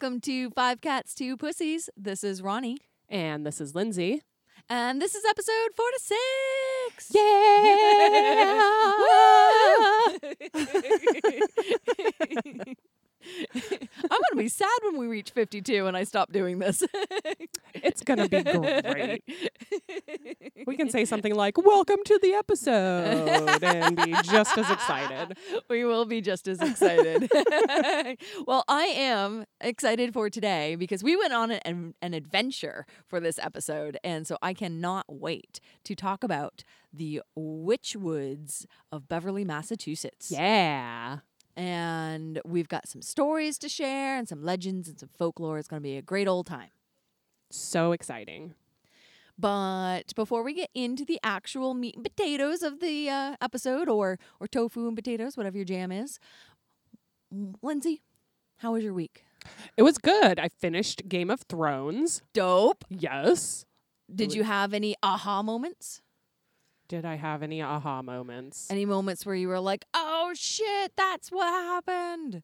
Welcome to Five Cats, Two Pussies. This is Ronnie. And this is Lindsey. And this is episode 46. Yeah. I'm going to be sad when we reach 52 and I stop doing this. it's going to be great. We can say something like, Welcome to the episode, and be just as excited. We will be just as excited. well, I am excited for today because we went on an, an adventure for this episode. And so I cannot wait to talk about the Witchwoods of Beverly, Massachusetts. Yeah. And we've got some stories to share and some legends and some folklore. It's going to be a great old time. So exciting. But before we get into the actual meat and potatoes of the uh, episode, or or tofu and potatoes, whatever your jam is, Lindsey, how was your week? It was good. I finished Game of Thrones. Dope. Yes. Did you have any aha moments? Did I have any aha moments? Any moments where you were like, "Oh shit, that's what happened"?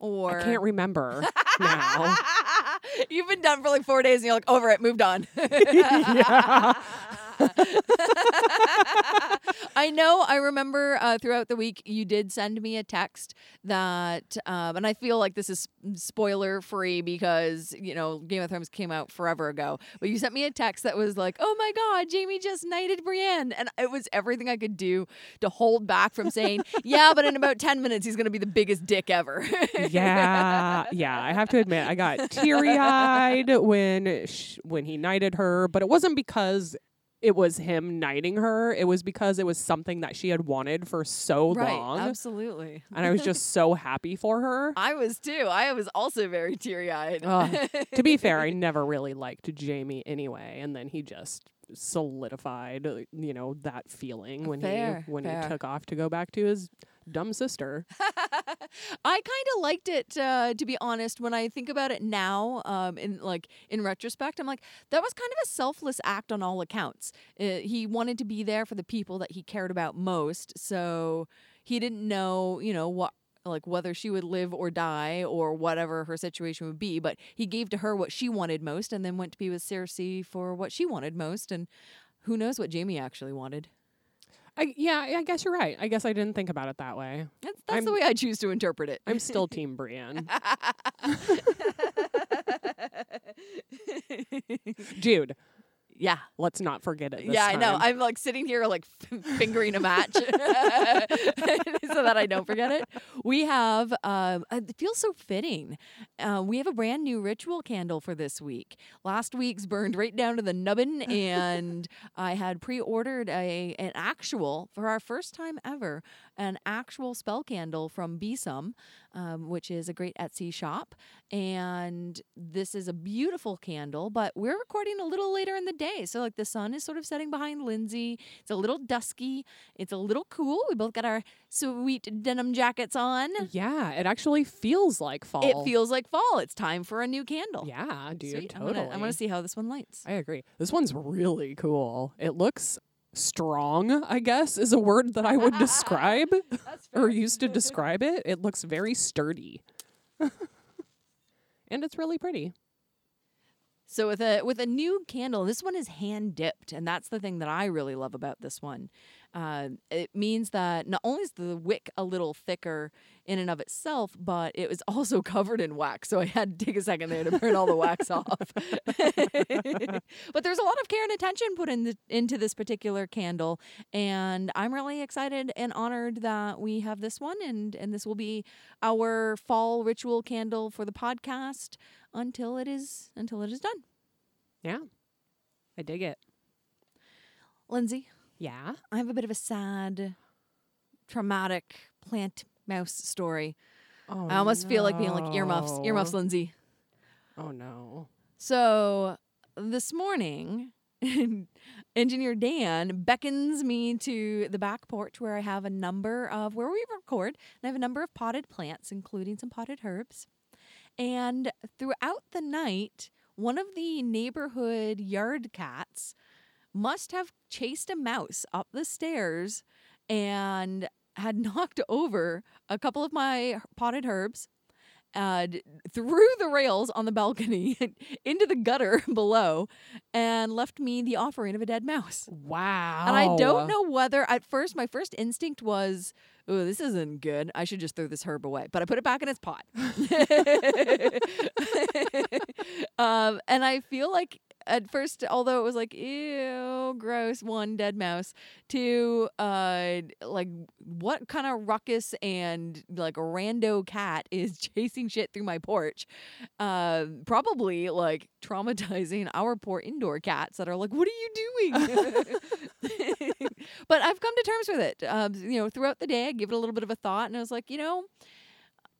Or I can't remember now. You've been done for like four days and you're like, over it, moved on. yeah. I know. I remember uh, throughout the week you did send me a text that, um, and I feel like this is spoiler free because you know Game of Thrones came out forever ago. But you sent me a text that was like, "Oh my God, Jaime just knighted Brienne," and it was everything I could do to hold back from saying, "Yeah, but in about ten minutes he's going to be the biggest dick ever." yeah, yeah. I have to admit, I got teary eyed when sh- when he knighted her, but it wasn't because it was him knighting her. It was because it was something that she had wanted for so right, long. Absolutely. And I was just so happy for her. I was too. I was also very teary eyed. Ugh. to be fair, I never really liked Jaime anyway, and then he just solidified, uh, you know, that feeling when Fair, he when fair. he took off to go back to his dumb sister. I kind of liked it, uh, to be honest. When I think about it now, um, in like in retrospect, I'm like, that was kind of a selfless act on all accounts. Uh, he wanted to be there for the people that he cared about most, so he didn't know, you know, what like whether she would live or die or whatever her situation would be. But he gave to her what she wanted most, and then went to be with Cersei for what she wanted most, and. Who knows what Jaime actually wanted? I yeah, I guess you're right. I guess I didn't think about it that way. That's, that's the way I choose to interpret it. I'm still Team Brienne. Dude, yeah. let's not forget it. This yeah, I know. I'm like sitting here, like f- fingering a match, so that I don't forget it. We have. Um, it feels so fitting. Uh, we have a brand new ritual candle for this week. Last week's burned right down to the nubbin, and I had pre-ordered a an actual for our first time ever an actual spell candle from Besom, um, which is a great Etsy shop. And this is a beautiful candle, but we're recording a little later in the day. So, like, the sun is sort of setting behind Lindsey. It's a little dusky. It's a little cool. We both got our sweet denim jackets on. Yeah, it actually feels like fall. It feels like fall. It's time for a new candle. Yeah, dude, Sweet. Totally. I'm gonna see how this one lights. I agree. This one's really cool. It looks strong, I guess, is a word that I would describe or used to describe it. It looks very sturdy. and it's really pretty. So with a with a new candle, this one is hand dipped, and that's the thing that I really love about this one. Uh, it means that not only is the wick a little thicker in and of itself, but it was also covered in wax. So I had to take a second there to burn all the wax off. but there's a lot of care and attention put in the, into this particular candle, and I'm really excited and honored that we have this one, and and this will be our fall ritual candle for the podcast until it is until it is done. Yeah. I dig it. Lindsey, Yeah. I have a bit of a sad, traumatic plant mouse story. Oh, I almost feel like being like earmuffs, earmuffs. Lindsey. Oh no. So this morning, engineer Dan beckons me to the back porch where I have a number of where we record, and I have a number of potted plants, including some potted herbs. And throughout the night, one of the neighborhood yard cats must have chased a mouse up the stairs and had knocked over a couple of my potted herbs uh, d- threw the rails on the balcony into the gutter below and left me the offering of a dead mouse. Wow. And I don't know whether at first my first instinct was, "Oh, this isn't good. I should just throw this herb away." But I put it back in its pot. um, and I feel like at first, although it was like, "Ew, gross," one dead mouse, two, uh, like what kind of ruckus and like a rando cat is chasing shit through my porch? Uh, probably like traumatizing our poor indoor cats that are like, "What are you doing?" but I've come to terms with it. Um, you know, throughout the day, I give it a little bit of a thought, and I was like, you know,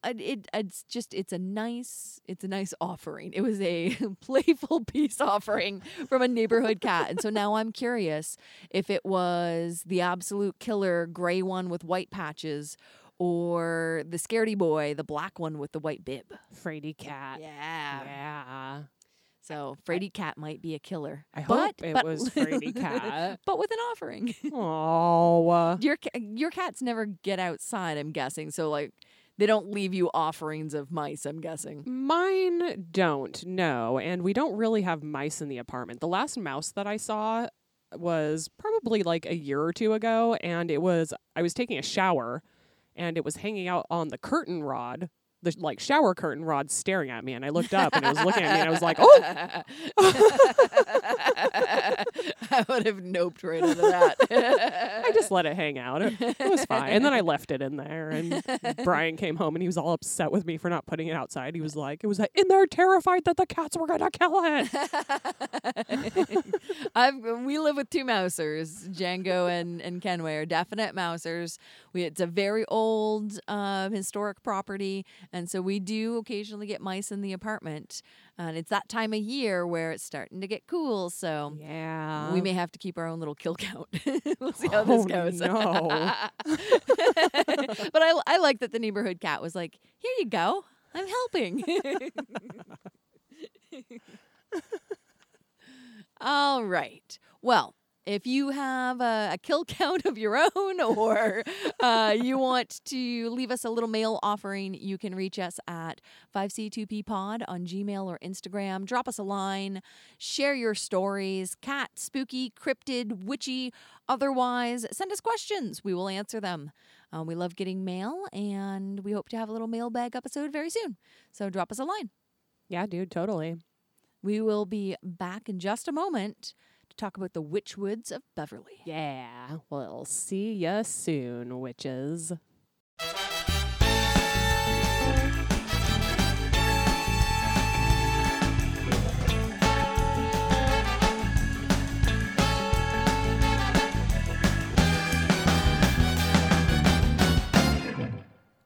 it it's just it's a nice it's a nice offering. It was a playful peace offering from a neighborhood cat, and so now I'm curious if it was the absolute killer gray one with white patches. Or the scaredy boy, the black one with the white bib. Fraidy cat. Yeah. Yeah. So Frady Cat might be a killer. I but, hope it but- was Fraidy cat. but with an offering. Oh. your your cats never get outside, I'm guessing. So like they don't leave you offerings of mice, I'm guessing. Mine don't, no. And we don't really have mice in the apartment. The last mouse that I saw was probably like a year or two ago. And it was, I was taking a shower and it was hanging out on the curtain rod, the like shower curtain rod staring at me. And I looked up and it was looking at me and I was like, oh, I would have noped right out of that. I just let it hang out. It, it was fine. And then I left it in there. And Brian came home and he was all upset with me for not putting it outside. He was like, it was uh, in there terrified that the cats were going to kill it. I've we live with two mousers. Django and and Kenway are definite mousers. We it's a very old um, historic property, and so we do occasionally get mice in the apartment. Uh, and it's that time of year where it's starting to get cool, so Yeah. we may have to keep our own little kill count. we'll see how this Oh, goes. no. but I I like that the neighborhood cat was like, "Here you go, I'm helping." All right. Well, if you have a, a kill count of your own or uh, you want to leave us a little mail offering, you can reach us at 5C2P Pod on Gmail or Instagram. Drop us a line, share your stories cat, spooky, cryptid, witchy, otherwise. Send us questions. We will answer them. Um, we love getting mail and we hope to have a little mailbag episode very soon. So drop us a line. Yeah, dude, totally. We will be back in just a moment to talk about the Witchwoods of Beverly. Yeah. We'll see ya soon, witches.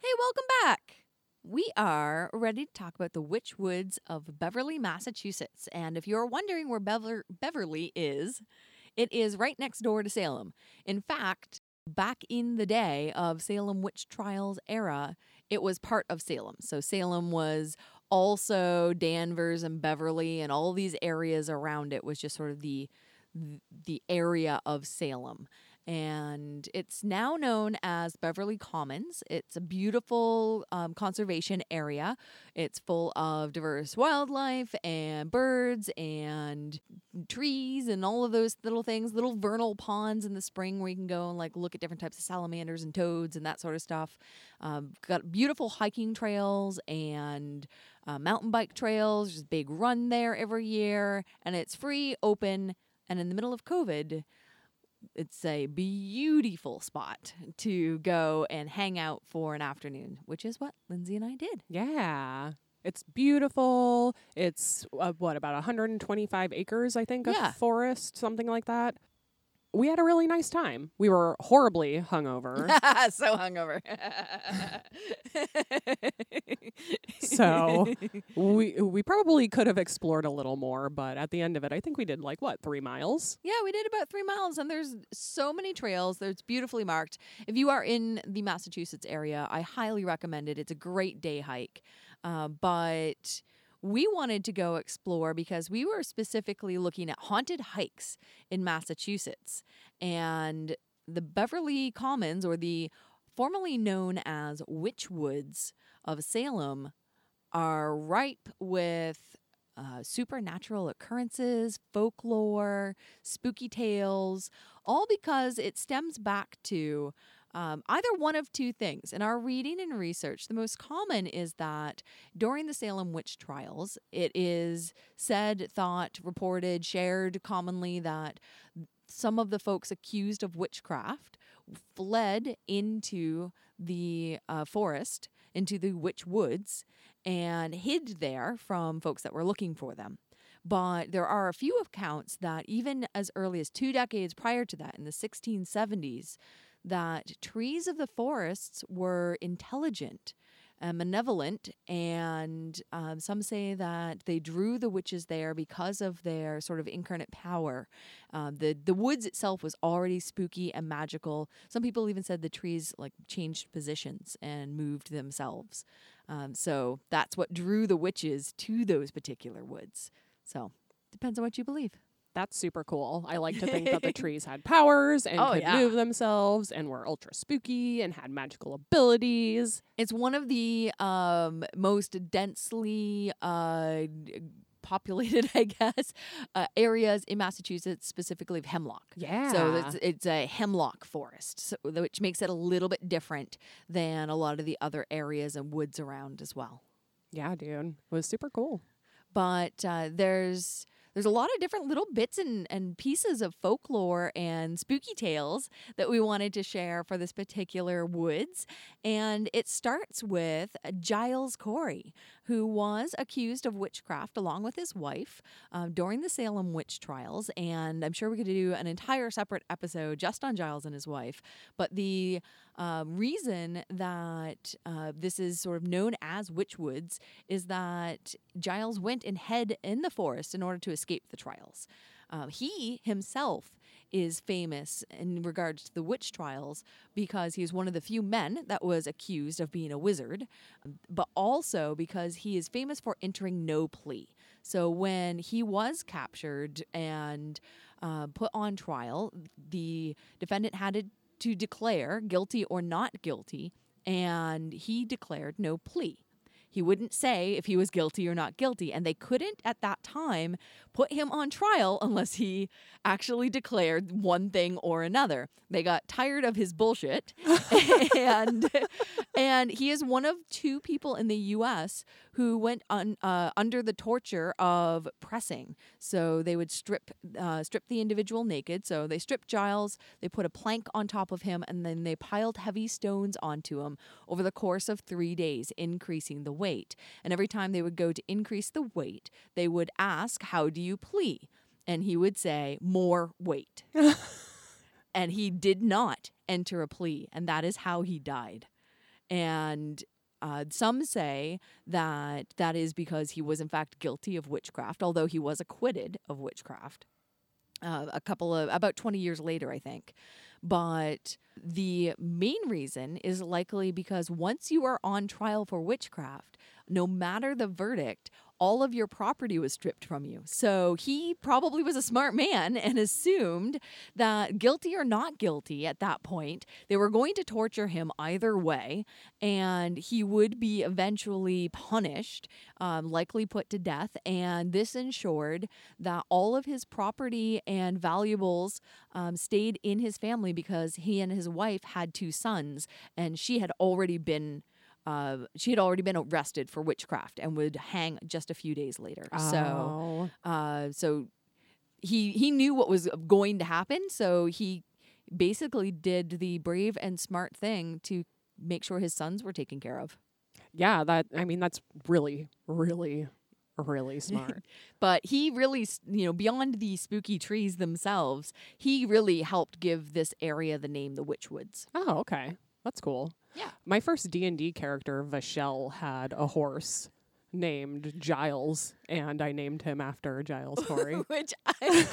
Hey, welcome back. We are ready to talk about the witch woods of Beverly, Massachusetts. And if you're wondering where Bever- Beverly is, it is right next door to Salem. In fact, back in the day of Salem witch trials era, it was part of Salem. So Salem was also Danvers and Beverly and all these areas around it was just sort of the the area of Salem. And it's now known as Beverly Commons. It's a beautiful um, conservation area. It's full of diverse wildlife and birds and trees and all of those little things, little vernal ponds in the spring where you can go and like look at different types of salamanders and toads and that sort of stuff. Um, got beautiful hiking trails and uh, mountain bike trails. A big run there every year, and it's free, open, and in the middle of COVID, it's a beautiful spot to go and hang out for an afternoon, which is what Lindsey and I did. Yeah. It's beautiful. It's uh, what about 125 acres, I think, of Yeah. forest, something like that. We had a really nice time. We were horribly hungover. so hungover. So- we we probably could have explored a little more, but at the end of it, I think we did like what, 3 miles? Yeah, we did about three miles, and there's so many trails. There's beautifully marked. If you are in the Massachusetts area, I highly recommend it. It's a great day hike. Uh, but we wanted to go explore because we were specifically looking at haunted hikes in Massachusetts. And the Beverly Commons, or the formerly known as Witch Woods of Salem, are ripe with uh, supernatural occurrences, folklore, spooky tales, all because it stems back to um, either one of two things. In our reading and research, the most common is that during the Salem witch trials, it is said, thought, reported, shared commonly that some of the folks accused of witchcraft fled into the uh, forest, into the witch woods, and hid there from folks that were looking for them. But there are a few accounts that even as early as two decades prior to that, in the 1670s, that trees of the forests were intelligent and malevolent, and um, some say that they drew the witches there because of their sort of incarnate power. Um, the the woods itself was already spooky and magical. Some people even said the trees like changed positions and moved themselves. Um, so that's what drew the witches to those particular woods. So depends on what you believe. That's super cool. I like to think that the trees had powers and Oh, could yeah. move themselves and were ultra spooky and had magical abilities. It's one of the um, most densely uh, populated, I guess, uh, areas in Massachusetts, specifically of hemlock. Yeah. So it's, it's a hemlock forest, so, which makes it a little bit different than a lot of the other areas and woods around as well. yeah, dude. It was super cool. But uh, there's there's a lot of different little bits and, and pieces of folklore and spooky tales that we wanted to share for this particular woods. And it starts with Giles Corey, who was accused of witchcraft along with his wife uh, during the Salem witch trials. And I'm sure we could do an entire separate episode just on Giles and his wife. But the um, reason that uh, this is sort of known as witch woods is that Giles went and hid in the forest in order to escape the trials. Um, he himself is famous in regards to the witch trials because he is one of the few men that was accused of being a wizard, but also because he is famous for entering no plea. So when he was captured and uh, put on trial, the defendant had to, to declare guilty or not guilty, and he declared no plea. He wouldn't say if he was guilty or not guilty, and they couldn't at that time put him on trial unless he actually declared one thing or another. They got tired of his bullshit, and and he is one of two people in the U.S. who went un, uh, under the torture of pressing. So they would strip uh, strip the individual naked. So they stripped Giles, they put a plank on top of him, and then they piled heavy stones onto him over the course of three days, increasing the weight. And every time they would go to increase the weight, they would ask, "How do you plea?" And he would say, "More weight." and he did not enter a plea, and that is how he died. And uh, some say that that is because he was in fact guilty of witchcraft, although he was acquitted of witchcraft. Uh, a couple of about 20 years later, I think. But the main reason is likely because once you are on trial for witchcraft, no matter the verdict, all of your property was stripped from you. So he probably was a smart man and assumed that guilty or not guilty at that point, they were going to torture him either way, and he would be eventually punished, um, likely put to death. And this ensured that all of his property and valuables um, stayed in his family because he and his wife had two sons, and she had already been uh, she had already been arrested for witchcraft and would hang just a few days later. So, Oh. uh, so he he knew what was going to happen. So he basically did the brave and smart thing to make sure his sons were taken care of. yeah, that I mean that's really, really, really smart. But he really, you know, beyond the spooky trees themselves, he really helped give this area the name the Witchwoods. oh, okay. That's cool. Yeah. My first D and D character, Vashel, had a horse named Giles, and I named him after Giles Corey. which I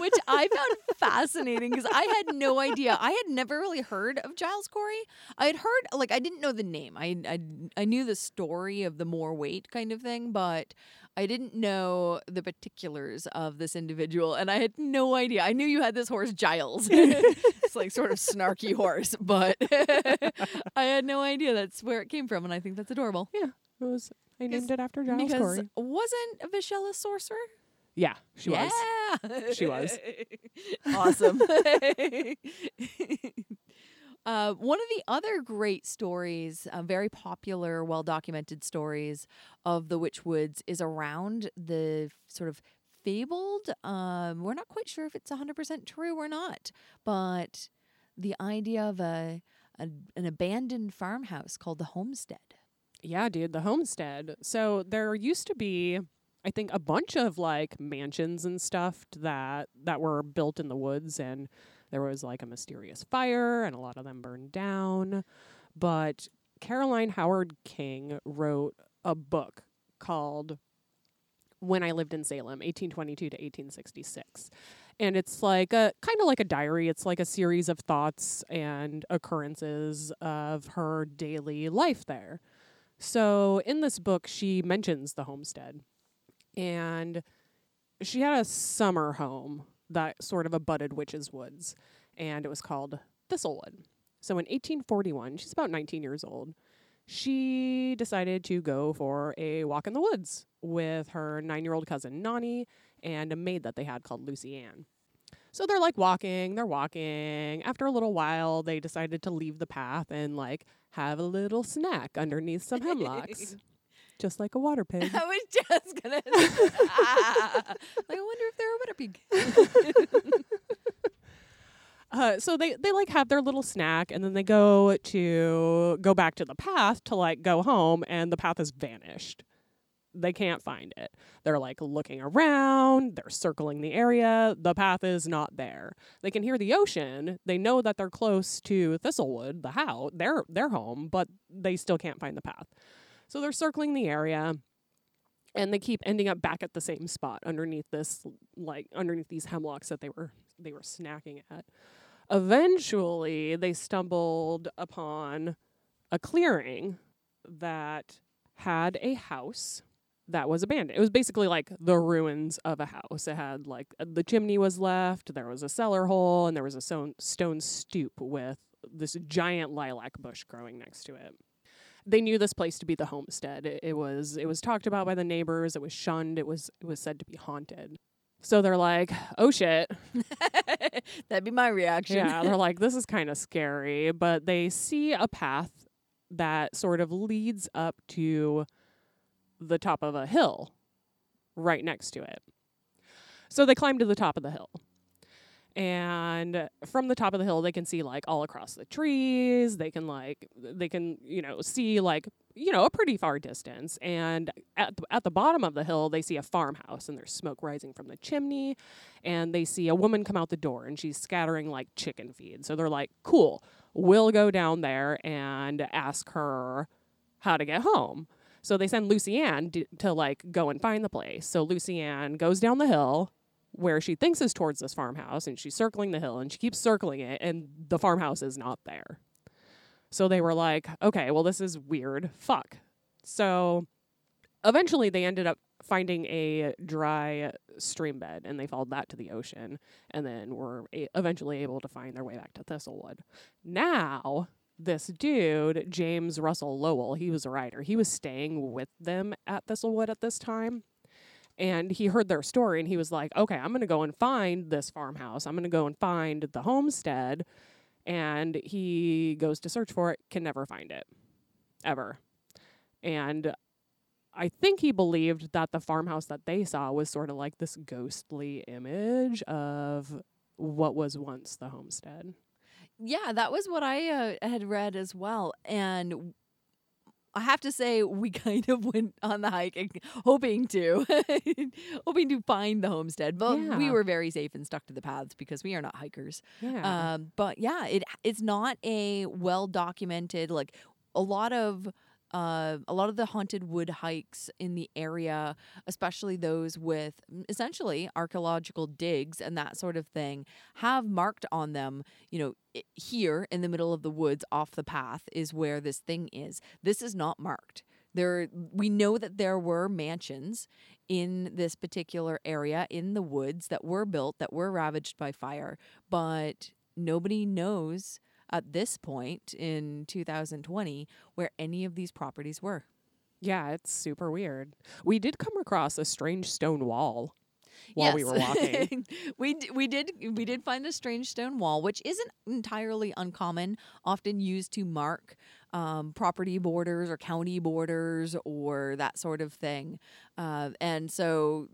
which I found fascinating because I had no idea. I had never really heard of Giles Corey. I had heard like I didn't know the name. I I, I knew the story of the more weight kind of thing, but I didn't know the particulars of this individual, and I had no idea. I knew you had this horse, Giles. it's like sort of snarky horse, but I had no idea that's where it came from, and I think that's adorable. Yeah, it was I named it after Giles because Corey. wasn't Vishal a sorcerer? Yeah, she was. yeah. She was. awesome. Uh, one of the other great stories, uh, very popular, well documented stories of the Witch Woods is around the sort of fabled. Um, we're not quite sure if it's 100% true or not, but the idea of a, a an abandoned farmhouse called the homestead. Yeah, dude, the homestead. So there used to be I think a bunch of like mansions and stuff that that were built in the woods and there was like a mysterious fire and a lot of them burned down. But Caroline Howard King wrote a book called When I Lived in Salem, 1822 to 1866. And it's like a kind of like a diary. It's like a series of thoughts and occurrences of her daily life there. So in this book, she mentions the homestead. And she had a summer home that sort of abutted Witch's Woods, and it was called Thistlewood. So in 1841, she's about 19 years old, she decided to go for a walk in the woods with her nine year old cousin Nani and a maid that they had called Lucy Ann. So they're like walking, they're walking. After a little while, they decided to leave the path and like have a little snack underneath some hemlocks. Just like a water pig. I was just gonna. ah. like, I wonder if they're a water pig. Uh, so they they like have their little snack and then they go to go back to the path to like go home and the path has vanished. They can't find it. They're like looking around, they're circling the area, the path is not there. They can hear the ocean. They know that they're close to Thistlewood, the house, their their home, but they still can't find the path. So they're circling the area and they keep ending up back at the same spot underneath this like underneath these hemlocks that they were they were snacking at. Eventually, they stumbled upon a clearing that had a house that was abandoned. It was basically like the ruins of a house. It had like uh, the chimney was left, there was a cellar hole, and there was a stone, stone stoop with this giant lilac bush growing next to it. They knew this place to be the homestead. It, it was it was talked about by the neighbors. It was shunned. It was it was said to be haunted. So they're like, "Oh shit." That'd be my reaction. Yeah, they're like, this is kind of scary. But they see a path that sort of leads up to the top of a hill right next to it. So they climb to the top of the hill. And from the top of the hill, they can see like all across the trees. They can like, they can, you know, see like, you know, a pretty far distance. And at, th- at the bottom of the hill, they see a farmhouse and there's smoke rising from the chimney and they see a woman come out the door and she's scattering like chicken feed. So they're like, cool, we'll go down there and ask her how to get home. So they send Lucy Ann d- to like go and find the place. So Lucy Ann goes down the hill where she thinks is towards this farmhouse and she's circling the hill and she keeps circling it and the farmhouse is not there. So they were like, okay, well, this is weird. Fuck. So eventually they ended up finding a dry stream bed and they followed that to the ocean and then were a- eventually able to find their way back to Thistlewood. Now, this dude, James Russell Lowell, he was a writer. He was staying with them at Thistlewood at this time. And he heard their story and he was like, okay, I'm going to go and find this farmhouse. I'm going to go and find the homestead. And he goes to search for it, can never find it, ever. And I think he believed that the farmhouse that they saw was sort of like this ghostly image of what was once the homestead. Yeah, that was what I uh, had read as well. And I have to say, we kind of went on the hike hoping to, hoping to find the homestead, but we were very safe and stuck to the paths because we are not hikers. Yeah. Um, but yeah, it it's not a well documented like a lot of uh, a lot of the haunted wood hikes in the area, especially those with essentially archaeological digs and that sort of thing, have marked on them, you know, here in the middle of the woods off the path is where this thing is. This is not marked. There, we know that there were mansions in this particular area in the woods that were built that were ravaged by fire, but nobody knows at this point in 2020 where any of these properties were. Yeah, it's super weird. We did come across a strange stone wall while we were walking. we d- we did we did find a strange stone wall, which isn't entirely uncommon. Often used to mark um, property borders or county borders or that sort of thing. Uh, and so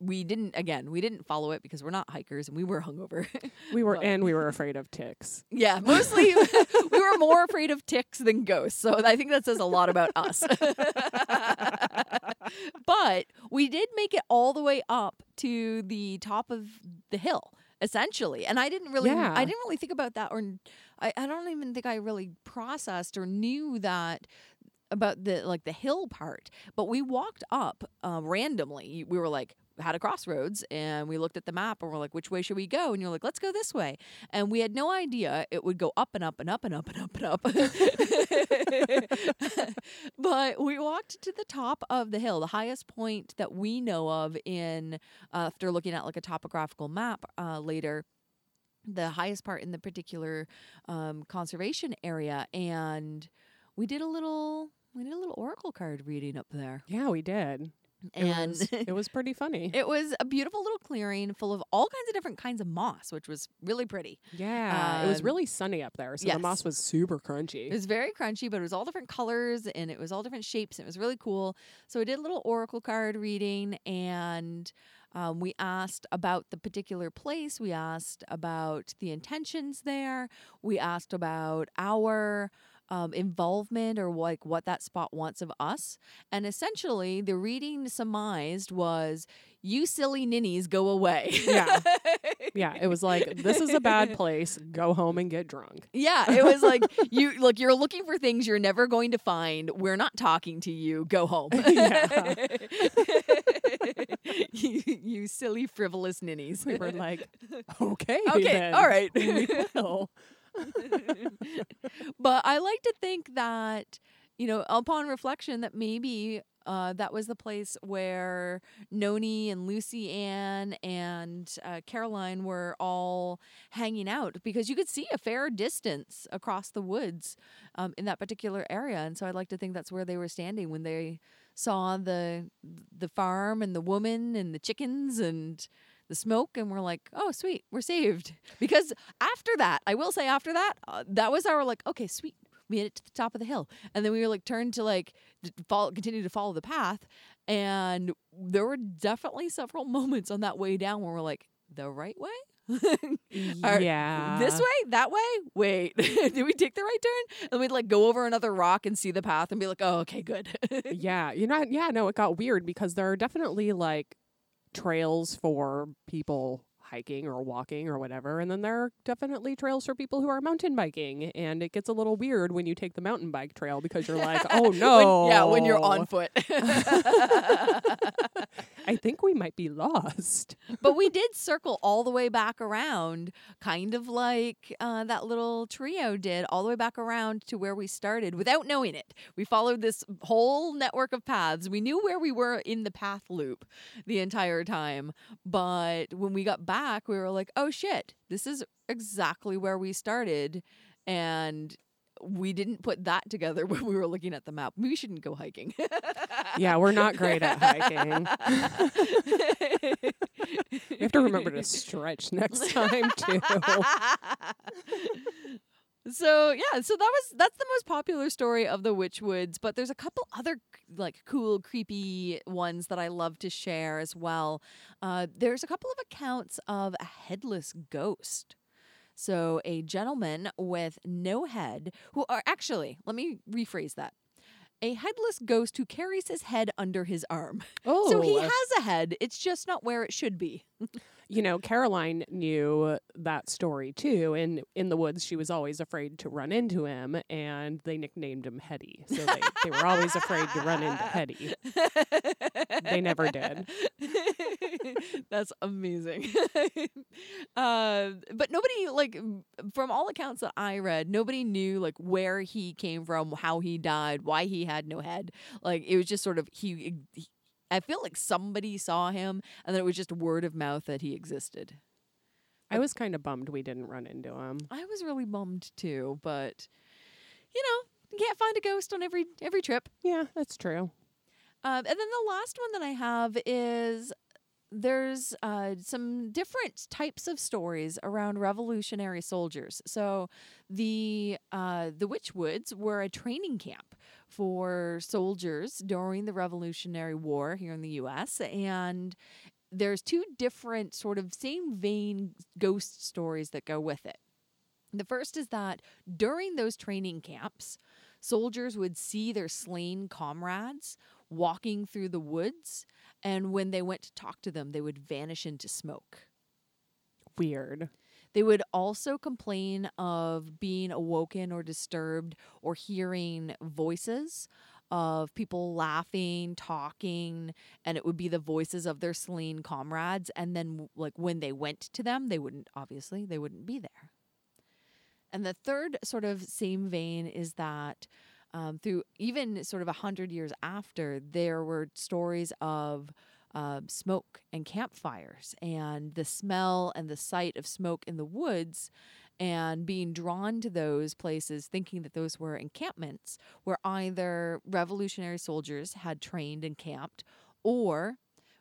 we didn't again we didn't follow it because we're not hikers and we were hungover. we were But- and we were afraid of ticks. yeah, mostly we were more afraid of ticks than ghosts. So I think that says a lot about us. but we did make it all the way up to the top of the hill essentially and i didn't really Yeah. i didn't really think about that or I, I don't even think i really processed or knew that about the like the hill part but we walked up uh, randomly we were like had a crossroads and we looked at the map and we're like which way should we go? And you're like let's go this way. And we had no idea it would go up and up and up and up and up and up. But we walked to the top of the hill the highest point that we know of in uh, after looking at like a topographical map uh, later the highest part in the particular um, conservation area and we did a little we did a little oracle card reading up there. Yeah, we did. It and was, it was pretty funny. it was a beautiful little clearing full of all kinds of different kinds of moss which was really pretty yeah, it was um, really sunny up there, so yes. the moss was super crunchy. It was very crunchy, but it was all different colors and it was all different shapes. And it was really cool. So we did a little oracle card reading and um, we asked about the particular place. We asked about the intentions there. We asked about our um, involvement or like what that spot wants of us. And essentially, the reading surmised was, "You silly ninnies, go away." Yeah. yeah, it was like this is a bad place. Go home and get drunk. Yeah, it was like you look. You're looking for things you're never going to find. We're not talking to you. Go home. You, you silly frivolous ninnies. We were like, okay, Okay, then. all right. we will. but I like to think that you know, upon reflection, that maybe. Uh, that was the place where Noni and Lucy Ann and uh, Caroline were all hanging out because you could see a fair distance across the woods um, in that particular area, and so I'd like to think that's where they were standing when they saw the the farm and the woman and the chickens and the smoke, and we're like, "Oh, sweet, we're saved." Because after that, I will say, after that, uh, that was our like, "Okay, sweet." We made it to the top of the hill, and then we were like turned to like follow, continue to follow the path, and there were definitely several moments on that way down where we're like, "The right way." Yeah. this way, that way. Wait, did we take the right turn? And we'd like go over another rock and see the path and be like, oh, okay, good. Yeah, you know, yeah, no, it got weird because there are definitely like trails for people hiking or walking or whatever, and then there are definitely trails for people who are mountain biking, and it gets a little weird when you take the mountain bike trail because you're like, oh no, When- yeah, when you're on foot. I think we might be lost. but we did circle all the way back around, kind of like uh, that little trio did, all the way back around to where we started without knowing it. We followed this whole network of paths. We knew where we were in the path loop the entire time. But when we got back, we were like, oh shit, this is exactly where we started. And we didn't put that together when we were looking at the map. We shouldn't go hiking. Yeah, we're not great at hiking. We have to remember to stretch next time too. so yeah, so that was that's the most popular story of the Witchwoods, but there's a couple other like cool, creepy ones that I love to share as well. Uh, there's a couple of accounts of a headless ghost. So a gentleman with no head, who are actually, let me rephrase that. A headless ghost who carries his head under his arm. Oh, So he has a head, it's just not where it should be. you know, Caroline knew that story too. And in the woods, she was always afraid to run into him, and they nicknamed him Hetty. So they, they were always afraid to run into Hetty. They never did. That's amazing. uh, but nobody, like, from all accounts that I read, nobody knew, like, where he came from, how he died, why he had no head. Like, it was just sort of, he, he I feel like somebody saw him, and then it was just word of mouth that he existed. I was kind of bummed we didn't run into him. I was really bummed too, but, you know, you can't find a ghost on every every trip. Yeah, that's true. Um, and then the last one that I have is there's uh, some different types of stories around revolutionary soldiers. So the uh, the Witchwoods were a training camp for soldiers during the Revolutionary War here in the U.S. and there's two different sort of same vein ghost stories that go with it. The first is that during those training camps, soldiers would see their slain comrades walking through the woods, and when they went to talk to them, they would vanish into smoke. Weird. They would also complain of being awoken or disturbed or hearing voices of people laughing, talking, and it would be the voices of their slain comrades. And then, like, when they went to them, they wouldn't, obviously, they wouldn't be there. And the third sort of same vein is that um, through even sort of a hundred years after, there were stories of uh, smoke and campfires and the smell and the sight of smoke in the woods and being drawn to those places thinking that those were encampments where either revolutionary soldiers had trained and camped or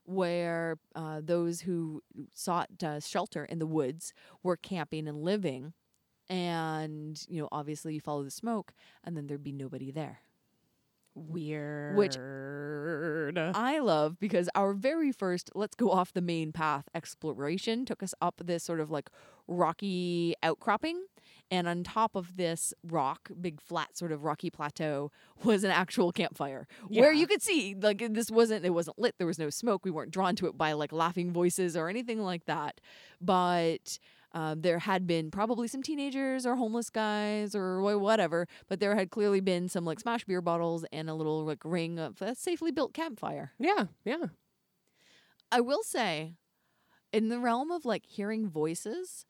where uh, those who sought uh, shelter in the woods were camping and living and you know obviously you follow the smoke and then there'd be nobody there Weird. Which I love because our very first let's go off the main path exploration took us up this sort of like rocky outcropping and on top of this rock big flat sort of rocky plateau was an actual campfire where you could see like this wasn't it wasn't lit there was no smoke we weren't drawn to it by like laughing voices or anything like that but um, there had been probably some teenagers or homeless guys or whatever, but there had clearly been some like smash beer bottles and a little like ring of a safely built campfire. yeah, yeah. I will say, in the realm of like hearing voices,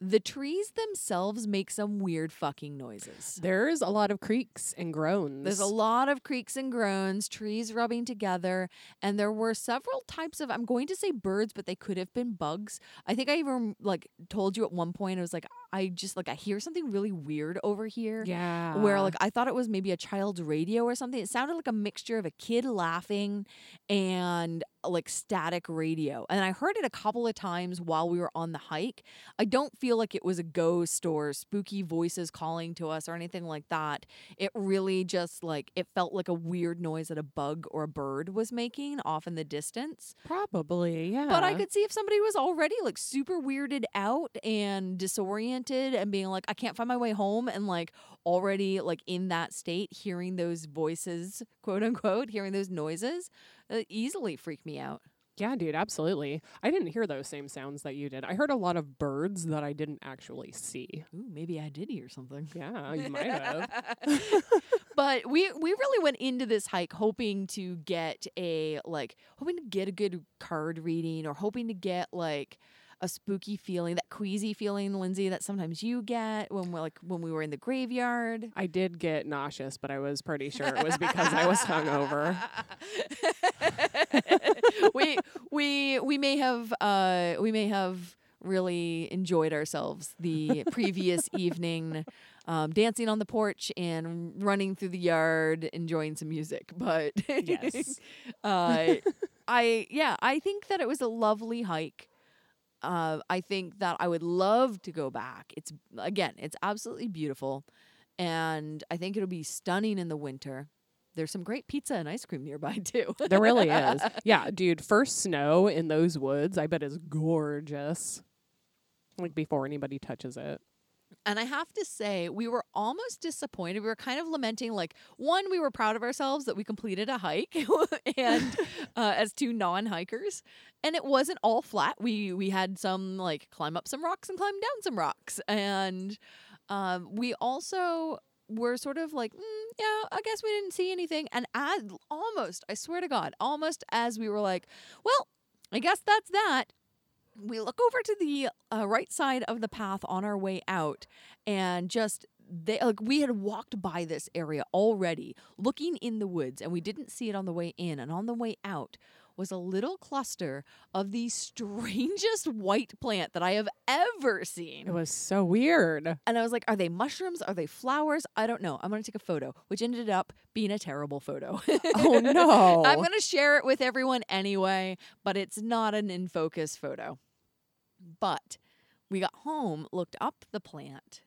the trees themselves make some weird fucking noises. There's a lot of creaks and groans. There's a lot of creaks and groans, trees rubbing together, and there were several types of I'm going to say birds, but they could have been bugs. I think I even like told you at one point I was like I just like I hear something really weird over here. Yeah. Where like I thought it was maybe a child's radio or something. It sounded like a mixture of a kid laughing and like static radio. And I heard it a couple of times while we were on the hike. I don't feel like it was a ghost or spooky voices calling to us or anything like that. It really just like it felt like a weird noise that a bug or a bird was making off in the distance. Probably, yeah. But I could see if somebody was already like super weirded out and disoriented and being like, I can't find my way home and like already like in that state, hearing those voices, quote unquote, hearing those noises, uh, easily freak me out. Yeah, dude, absolutely. I didn't hear those same sounds that you did. I heard a lot of birds that I didn't actually see. Ooh, maybe I did hear something. Yeah, you might have. but we we really went into this hike hoping to get a like hoping to get a good card reading or hoping to get like a spooky feeling, that queasy feeling, Lindsey, that sometimes you get when we like when we were in the graveyard. I did get nauseous, but I was pretty sure it was because I was hungover. we we we may have uh we may have really enjoyed ourselves the previous evening um, dancing on the porch and running through the yard enjoying some music but Yes. uh, i yeah i think that it was a lovely hike uh, i think that i would love to go back it's again it's absolutely beautiful and i think it'll be stunning in the winter there's some great pizza and ice cream nearby too There really is. Yeah, dude, first snow in those woods, I bet is gorgeous. Like before anybody touches it. And I have to say, we were almost disappointed. We were kind of lamenting, like, one, we were proud of ourselves that we completed a hike, and uh, as two non-hikers, and it wasn't all flat. We we had some like climb up some rocks and climb down some rocks, and um, we also were sort of like, mm, yeah, I guess we didn't see anything. And as almost, I swear to God, almost as we were like, well, I guess that's that we look over to the uh, right side of the path on our way out and just they like we had walked by this area already looking in the woods and we didn't see it on the way in and on the way out was a little cluster of the strangest white plant that I have ever seen. It was so weird. And I was like, are they mushrooms? Are they flowers? I don't know. I'm going to take a photo, which ended up being a terrible photo. Oh no. I'm going to share it with everyone anyway, but it's not an in focus photo. But we got home, looked up the plant,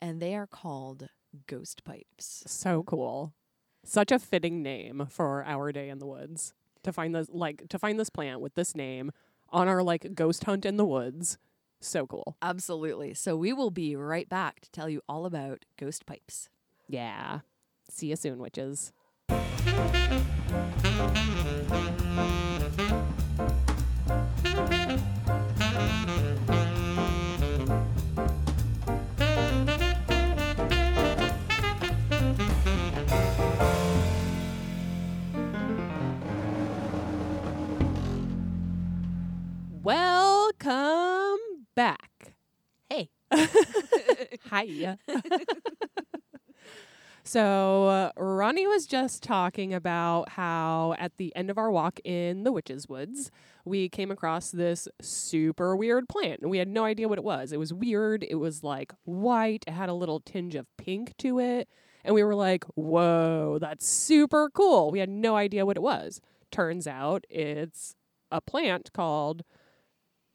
and they are called ghost pipes. so cool. Such a fitting name for our day in the woods. To find this like to find this plant with this name on our like ghost hunt in the woods. So cool. Absolutely. So we will be right back to tell you all about ghost pipes. Yeah. See you soon, witches. Welcome back. Hey. Hi. so, uh, Ronnie was just talking about how at the end of our walk in the Witches Woods, we came across this super weird plant. And we had no idea what it was. It was weird. It was like white, it had a little tinge of pink to it. And we were like, whoa, that's super cool. We had no idea what it was. Turns out it's a plant called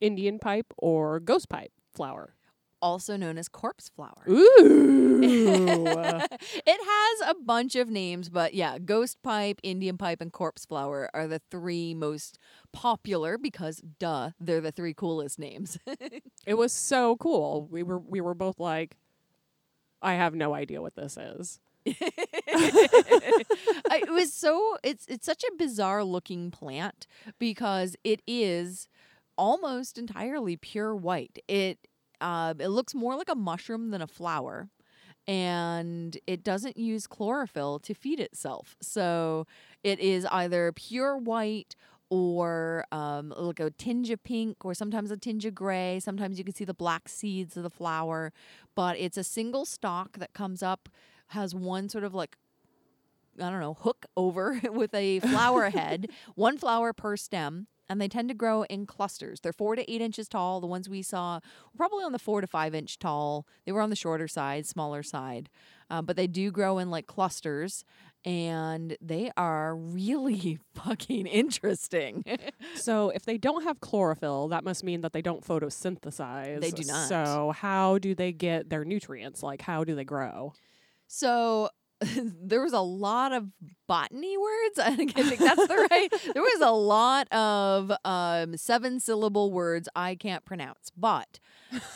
Indian pipe or ghost pipe flower. Also known as corpse flower. Ooh. it has a bunch of names, but yeah, ghost pipe, Indian pipe, and corpse flower are the three most popular because, duh, they're the three coolest names. it was so cool. We were we were both like, I have no idea what this is. It was so it's it's such a bizarre looking plant because it is almost entirely pure white. It uh, it looks more like a mushroom than a flower. And it doesn't use chlorophyll to feed itself. So it is either pure white or um, like a tinge of pink or sometimes a tinge of gray. Sometimes you can see the black seeds of the flower. But it's a single stalk that comes up, has one sort of like I don't know, hook over with a flower head, one flower per stem, and they tend to grow in clusters. They're four to eight inches tall. The ones we saw were probably on the four to five inch tall. They were on the shorter side, smaller side, uh, but they do grow in like clusters. And they are really fucking interesting. So if they don't have chlorophyll, that must mean that they don't photosynthesize. They do not. So how do they get their nutrients? Like how do they grow? So there was a lot of botany words. I think that's the right. There was a lot of um, seven syllable words I can't pronounce. But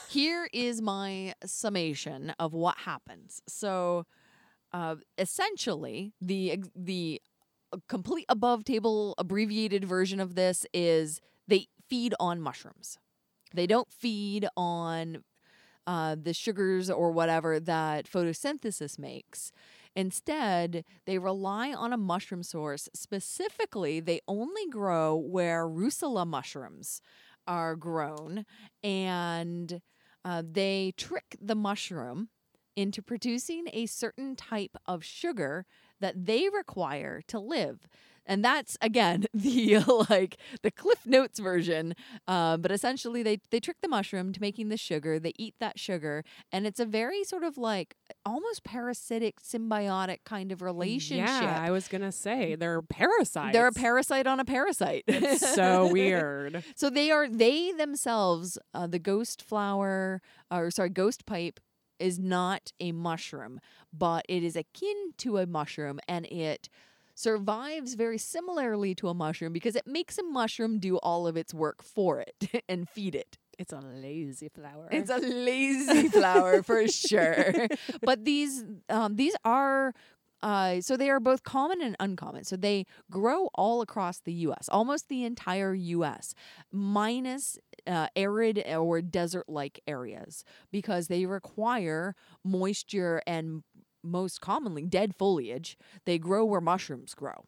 here is my summation of what happens. So uh, essentially, the the complete above table abbreviated version of this is they feed on mushrooms. They don't feed on uh, the sugars or whatever that photosynthesis makes. Instead, they rely on a mushroom source. Specifically, they only grow where Russula mushrooms are grown, and uh, they trick the mushroom into producing a certain type of sugar that they require to live. And that's again the like the Cliff Notes version, uh, but essentially they they trick the mushroom to making the sugar. They eat that sugar, and it's a very sort of like almost parasitic, symbiotic kind of relationship. Yeah, I was gonna say they're parasites. They're a parasite on a parasite. It's so weird. So they are they themselves, uh, the ghost flower, or sorry, ghost pipe is not a mushroom, but it is akin to a mushroom, and it survives very similarly to a mushroom because it makes a mushroom do all of its work for it and feed it. It's a lazy flower. It's a lazy flower for sure. But these um, these are uh, so they are both common and uncommon. So they grow all across the U.S., almost the entire U.S., minus uh, arid or desert-like areas, because they require moisture and most commonly dead foliage. They grow where mushrooms grow.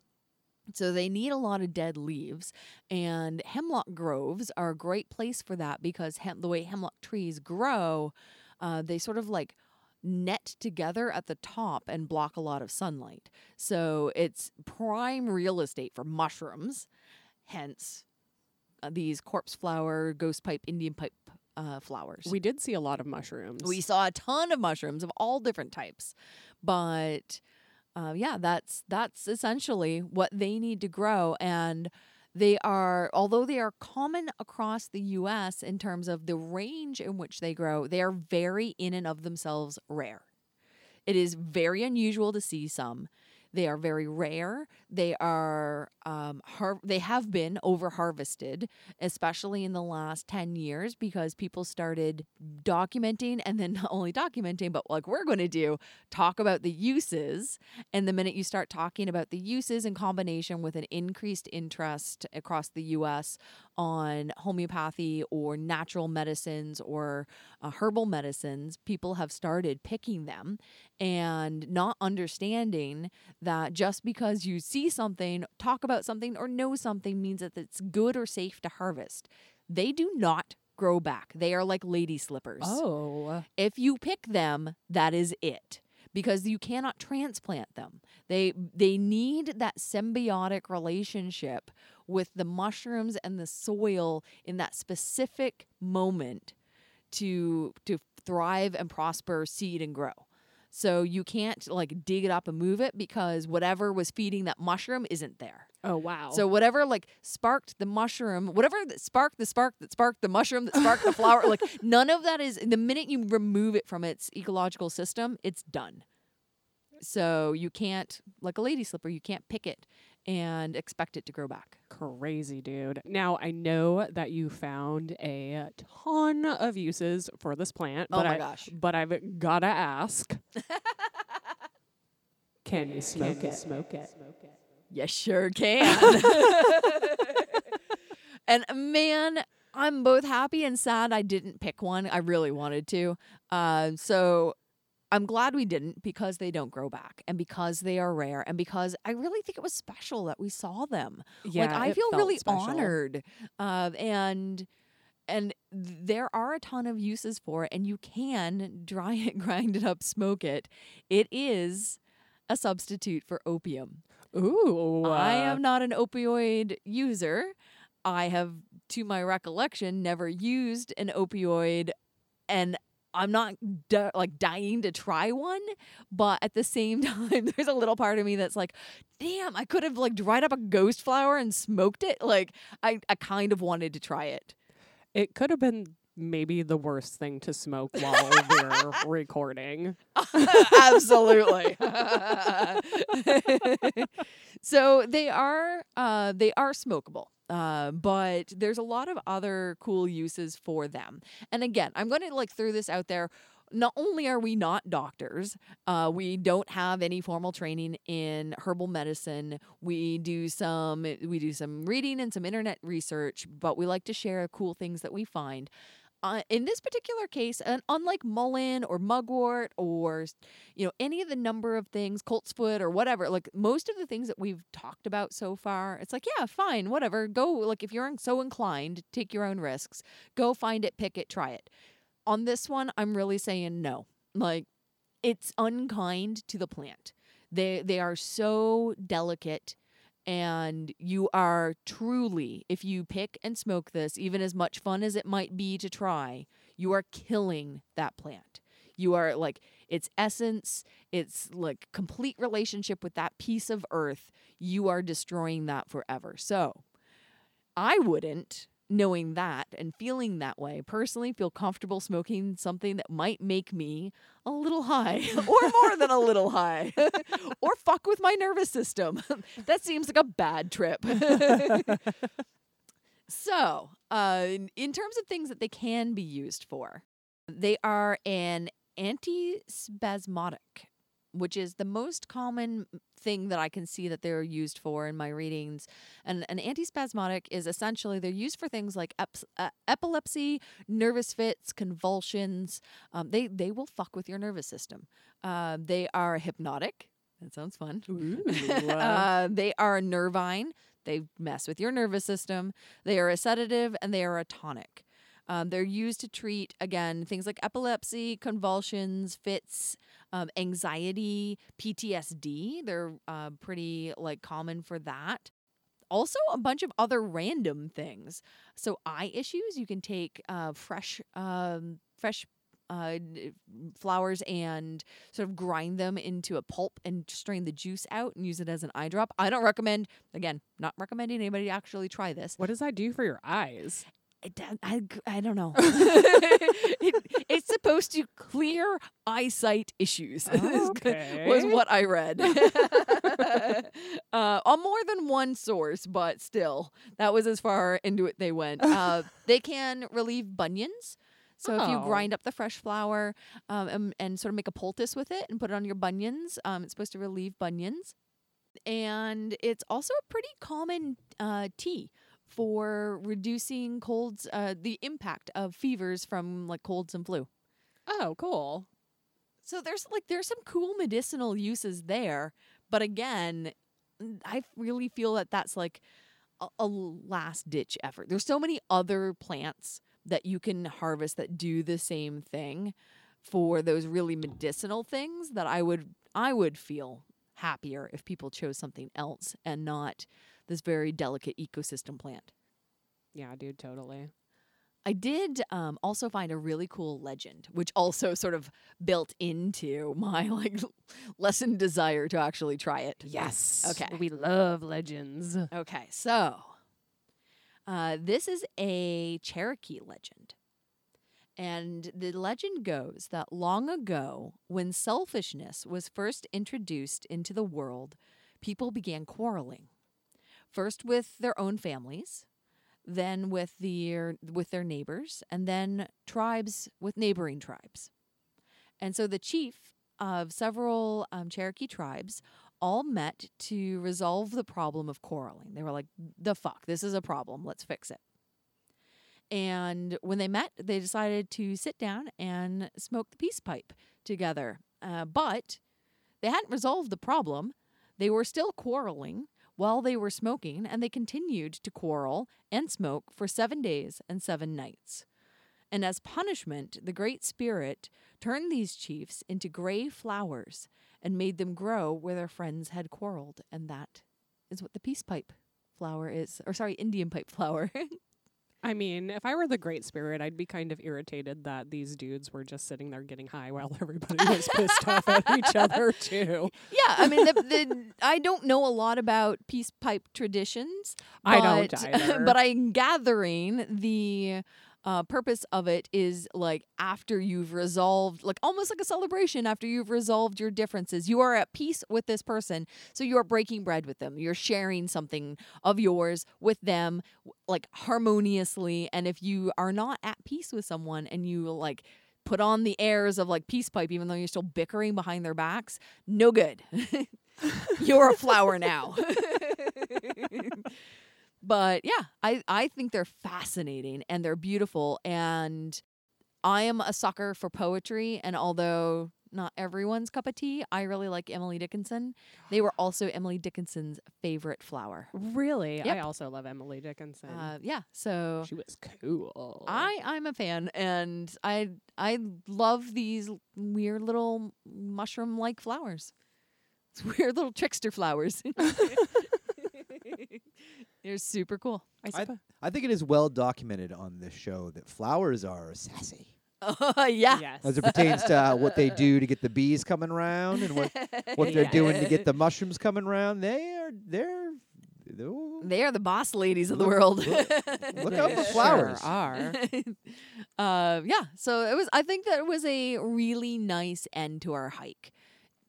So they need a lot of dead leaves, and hemlock groves are a great place for that because hem- the way hemlock trees grow, uh, they sort of like net together at the top and block a lot of sunlight. So it's prime real estate for mushrooms. hence uh, these corpse flower, ghost pipe, Indian pipe uh, flowers. We did see a lot of mushrooms. We saw a ton of mushrooms of all different types, but uh, yeah, that's that's essentially what they need to grow, and they are although they are common across the U.S. in terms of the range in which they grow, they are very in and of themselves rare. It is very unusual to see some. They are very rare. They are um, har- they have been over harvested, especially in the last ten years, because people started documenting and then not only documenting, but like we're going to do, talk about the uses. And the minute you start talking about the uses in combination with an increased interest across the U.S. on homeopathy or natural medicines or uh, herbal medicines, people have started picking them and not understanding that just because you see something, talk about something, or know something means that it's good or safe to harvest. They do not grow back. They are like lady slippers. oh, If you pick them, that is it. Because you cannot transplant them. They they need that symbiotic relationship with the mushrooms and the soil in that specific moment to to thrive and prosper, seed and grow. So you can't like dig it up and move it because whatever was feeding that mushroom isn't there. oh wow. So whatever like sparked the mushroom, whatever that sparked the spark that sparked the mushroom that sparked the flower, like none of that is the minute you remove it from its ecological system, it's done. So you can't like a lady slipper, you can't pick it and expect it to grow back. crazy, dude. Now I know that you found a ton of uses for this plant, Oh but my I, gosh. but I've gotta ask. Can you smoke it? Smoke it. You sure can. and man, I'm both happy and sad I didn't pick one. I really wanted to. Uh, so I'm glad we didn't because they don't grow back and because they are rare and because I really think it was special that we saw them. Yeah, like I feel really special. honored. Uh, and and there are a ton of uses for it and you can dry it, grind it up, smoke it. It is a substitute for opium. Ooh, I uh, am not an opioid user. I have, to my recollection, never used an opioid, and I'm not di- like dying to try one. But at the same time, there's a little part of me that's like, damn, I could have like dried up a ghost flower and smoked it. Like, I, I kind of wanted to try it. It could have been maybe the worst thing to smoke while we're recording. Absolutely. so they are uh, they are smokable. Uh, but there's a lot of other cool uses for them. And again, I'm going to like throw this out there. Not only are we not doctors, uh, we don't have any formal training in herbal medicine. We do some we do some reading and some internet research, but we like to share cool things that we find uh, in this particular case, and unlike mullein or mugwort or you know any of the number of things, colt's foot or whatever, like most of the things that we've talked about so far, it's like yeah, fine, whatever. Go like if you're so inclined, take your own risks. Go find it, pick it, try it. On this one, I'm really saying no. Like it's unkind to the plant. They they are so delicate and you are truly if you pick and smoke this even as much fun as it might be to try you are killing that plant. You are like its essence its like complete relationship with that piece of earth. You are destroying that forever. So i wouldn't knowing that and feeling that way personally feel comfortable smoking something that might make me a little high or more than a little high or fuck with my nervous system. That seems like a bad trip. So uh, in- in terms of things that they can be used for they are an antispasmodic which is the most common thing that I can see that they're used for in my readings. And an antispasmodic is essentially they're used for things like eps- uh, epilepsy, nervous fits, convulsions. Um, they they will fuck with your nervous system. Uh, they are hypnotic. That sounds fun. Ooh, uh, uh, they are nervine. They mess with your nervous system. They are a sedative and they are a tonic. Um, they're used to treat again things like epilepsy, convulsions, fits, um, anxiety, PTSD. They're uh, pretty like common for that. also a bunch of other random things. So eye issues, you can take uh, fresh, um, fresh uh, flowers and sort of grind them into a pulp and strain the juice out and use it as an eye drop. I don't recommend. Again, not recommending anybody actually try this. What does that do for your eyes? I, g- I don't know. it, it's supposed to clear eyesight issues. is g- was what I read. uh, on more than one source, but still, that was as far into it they went. Uh, they can relieve bunions. So if you Oh. grind up the fresh flower um, and, and sort of make a poultice with it and put it on your bunions, um, it's supposed to relieve bunions. And it's also a pretty common uh, tea for reducing colds, uh, the impact of fevers from like colds and flu. Oh, cool. So there's like there's some cool medicinal uses there, but again, I really feel that that's like a, a last ditch effort. There's so many other plants that you can harvest that do the same thing for those really medicinal things that I would I would feel happier if people chose something else and not this very delicate ecosystem plant. Yeah, dude, totally. I did um, also find a really cool legend, which also sort of built into my like lesson desire to actually try it. Yes. Okay. We love legends. Okay, so uh, this is a Cherokee legend. And the legend goes that long ago, when selfishness was first introduced into the world, people began quarreling. First with their own families, then with their with their neighbors, and then tribes with neighboring tribes. And so the chief of several um, Cherokee tribes all met to resolve the problem of quarreling. They were like, the fuck, this is a problem. Let's fix it. And when they met, they decided to sit down and smoke the peace pipe together. Uh, but they hadn't resolved the problem. They were still quarreling while they were smoking, and they continued to quarrel and smoke for seven days and seven nights. And as punishment, the Great Spirit turned these chiefs into gray flowers and made them grow where their friends had quarreled. And that is what the peace pipe flower is. Or, sorry, Indian pipe flower. I mean, if I were the Great Spirit, I'd be kind of irritated that these dudes were just sitting there getting high while everybody was pissed off at each other too. yeah, I mean, the, the, I don't know a lot about peace pipe traditions. I don't either. But I'm gathering the uh, purpose of it is like after you've resolved, like almost like a celebration after you've resolved your differences. You are at peace with this person. So you are breaking bread with them. You're sharing something of yours with them, like harmoniously. And if you are not at peace with someone and you like, Put on the airs of like peace pipe, even though you're still bickering behind their backs. No good. you're a flower now. but yeah, I I think they're fascinating and they're beautiful and I am a sucker for poetry and although not everyone's cup of tea, I really like Emily Dickinson. They were also Emily Dickinson's favorite flower. Really? I also love Emily Dickinson. Uh, yeah, so she was cool. I I'm a fan and I I love these weird little mushroom like flowers. It's weird little trickster flowers. They're super cool. I I- suppose. I think it is well documented on this show that flowers are sassy Oh yeah. Yes. as it pertains to uh, what they do to get the bees coming around and what what they're doing to get the mushrooms coming around. They are they're, they're They are the boss ladies of the world. look- look out They for sure flowers. are. uh, yeah. So it was. I think that was a really nice end to our hike.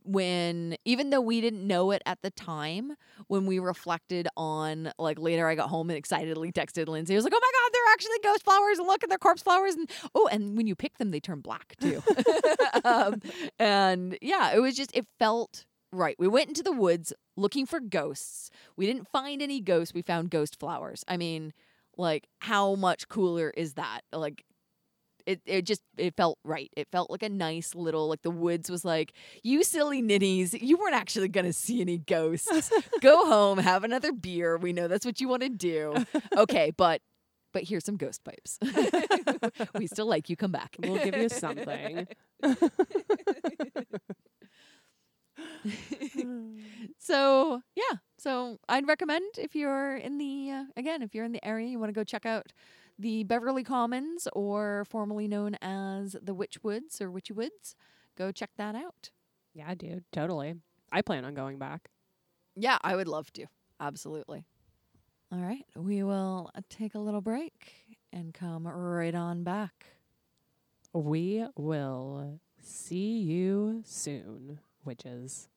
When even though we didn't know it at the time, when we reflected on like later, I got home and excitedly texted Lindsey. I was like, "Oh my god, they're actually ghost flowers! And look at their corpse flowers!" And oh, and when you pick them, they turn black too. um, and yeah, it was just it felt right. We went into the woods looking for ghosts. We didn't find any ghosts. We found ghost flowers. I mean, like how much cooler is that? Like it it just it felt right. It felt like a nice little like the woods was like, "You silly nitties, you weren't actually going to see any ghosts. Go home, have another beer. We know that's what you want to do." Okay, but but here's some ghost pipes. we still like you. Come back. We'll give you something. so yeah So I'd recommend if you're in the uh, again if you're in the area, you want to go check out the Beverly Commons, or formerly known as the Witch Woods or Witchy Woods. Go check that out. Yeah, dude, totally. I plan on going back. Yeah, I would love to. Absolutely. All right, we will take a little break and come right on back. We will see you soon, witches.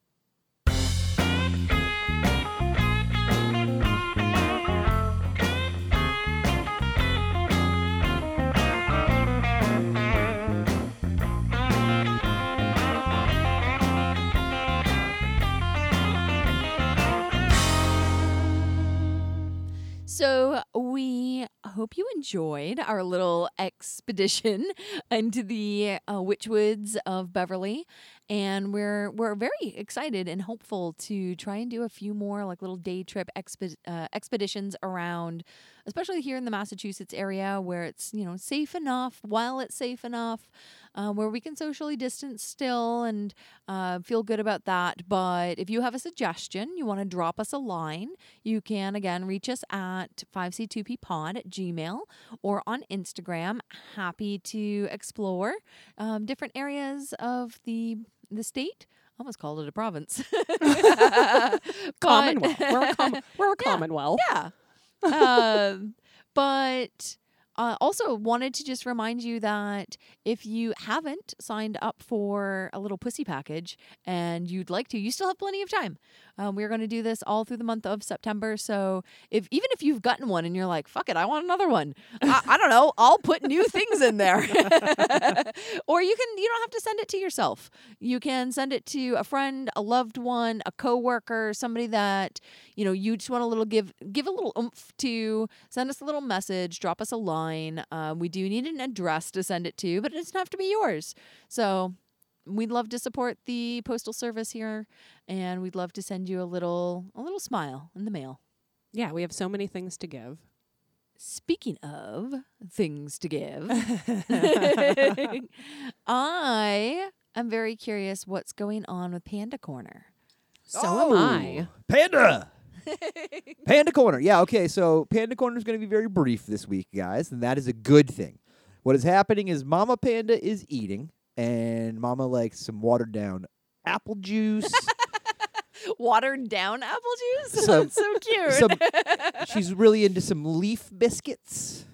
So we hope you enjoyed our little expedition into the uh, Witch Woods of Beverly, and we're we're very excited and hopeful to try and do a few more like little day trip uh, expeditions around, especially here in the Massachusetts area where it's you know safe enough while it's safe enough, uh, where we can socially distance still and uh, feel good about that. But if you have a suggestion, you want to drop us a line, you can again reach us at 5c2ppod at gmail or on Instagram. Happy to explore um, different areas of the the state. Almost called it a province. Commonwealth. We're a, com- we're a commonwealth. yeah. Um, but uh, also wanted to just remind you that if you haven't signed up for a little pussy package and you'd like to, you still have plenty of time. Um, we're going to do this all through the month of September. So if even if you've gotten one and you're like, "Fuck it, I want another one," I, I don't know, I'll put new things in there. or you can you don't have to send it to yourself. You can send it to a friend, a loved one, a coworker, somebody that you know you just want a little give give a little oomph to. Send us a little message, drop us a line. Um, we do need an address to send it to, but it doesn't have to be yours. So we'd love to support the postal service here, and we'd love to send you a little a little smile in the mail. Yeah, we have so many things to give. Speaking of things to give, I am very curious what's going on with Panda Corner. So am I. Oh, Panda. Panda Corner. Yeah, okay. So Panda Corner is going to be very brief this week, guys, and that is a good thing. What is happening is Mama Panda is eating, and Mama likes some watered down apple juice. Watered down apple juice? Some- That's so cute. some, she's really into some leaf biscuits.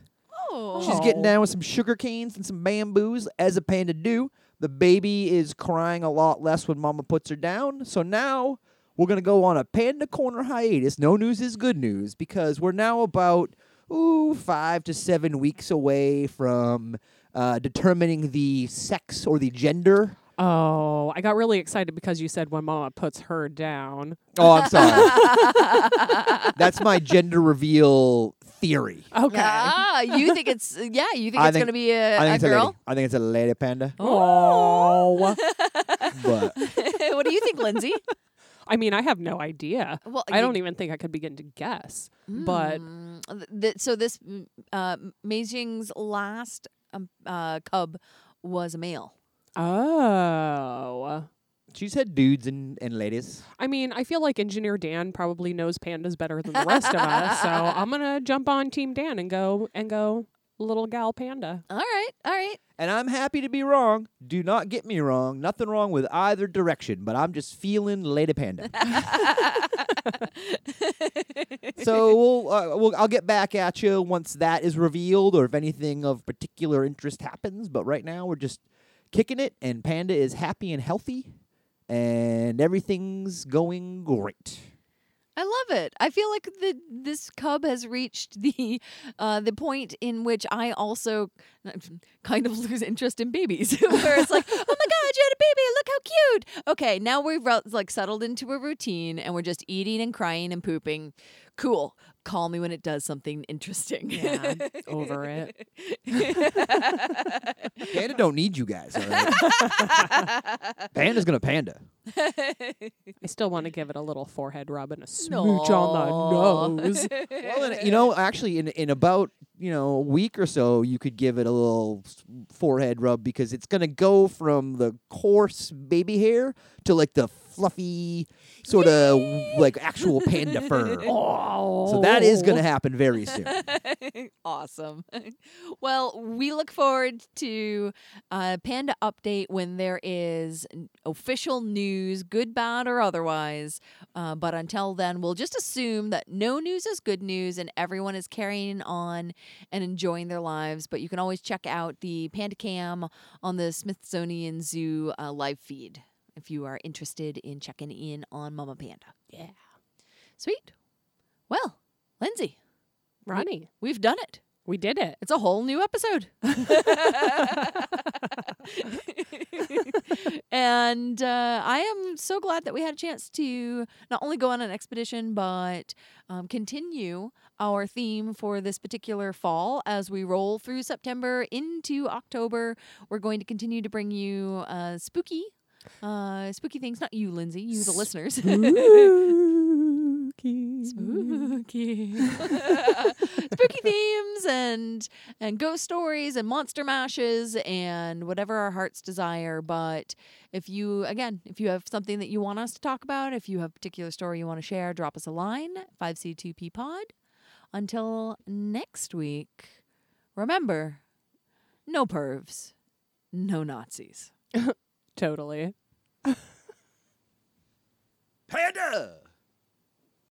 oh. She's getting down with some sugar canes and some bamboos, as a panda do. The baby is crying a lot less when Mama puts her down. So now we're gonna go on a panda corner hiatus. No news is good news because we're now about ooh five to seven weeks away from uh, determining the sex or the gender. Oh, I got really excited because you said when Mama puts her down. Oh, I'm sorry. That's my gender reveal theory. Okay. Ah, you think it's yeah? You think I it's think- gonna be a, I think a it's a girl? lady. I think it's a lady panda. Oh. But what do you think, Lindsey? I mean, I have no idea. Well, I don't even think I could begin to guess. But Mm, th- th- so this mm, uh, Mei Xiang's last um, uh, cub was a male. oh. she's had dudes and, and ladies. I mean, I feel like Engineer Dan probably knows pandas better than the rest of us. So I'm gonna jump on Team Dan and go and go little gal panda. All right, all right. And I'm happy to be wrong. Do not get me wrong. Nothing wrong with either direction, but I'm just feeling Lady Panda. so we'll, uh, we'll, I'll get back at you once that is revealed or if anything of particular interest happens. But right now we're just kicking it, and Panda is happy and healthy, and everything's going great. I love it. I feel like the this cub has reached the uh, the point in which I also kind of lose interest in babies, where it's like, oh my god, you had a baby! Look how cute. Okay, now we've like settled into a routine, and we're just eating and crying and pooping. Cool. Call me when it does something interesting. Yeah, over it. Panda don't need you guys. All right? Panda's gonna panda. I still want to give it a little forehead rub and a smooch on the nose. Well, and, you know, actually, in in about you know a week or so, you could give it a little forehead rub because it's gonna go from the coarse baby hair to like the fluffy sort of like actual panda fur. Oh. So that is gonna happen very soon. awesome. well, we look forward to a Panda Update when there is official news, good, bad, or otherwise. Uh, but until then, we'll just assume that no news is good news and everyone is carrying on and enjoying their lives. But you can always check out the Panda Cam on the Smithsonian Zoo uh, live feed if you are interested in checking in on Mama Panda. Yeah. Sweet. Well, Lindsey, Ronnie, we've done it. We did it. It's a whole new episode. and uh, I am so glad that we had a chance to not only go on an expedition, but um, continue our theme for this particular fall as we roll through September into October. We're going to continue to bring you uh, spooky. Uh, spooky things, not you, Lindsey, you, the listeners. Spooky. spooky spooky themes and and ghost stories and monster mashes and whatever our hearts desire but if you again if you have something that you want us to talk about if you have a particular story you want to share drop us a line 5c2p pod until next week remember no pervs no nazis Totally. Panda.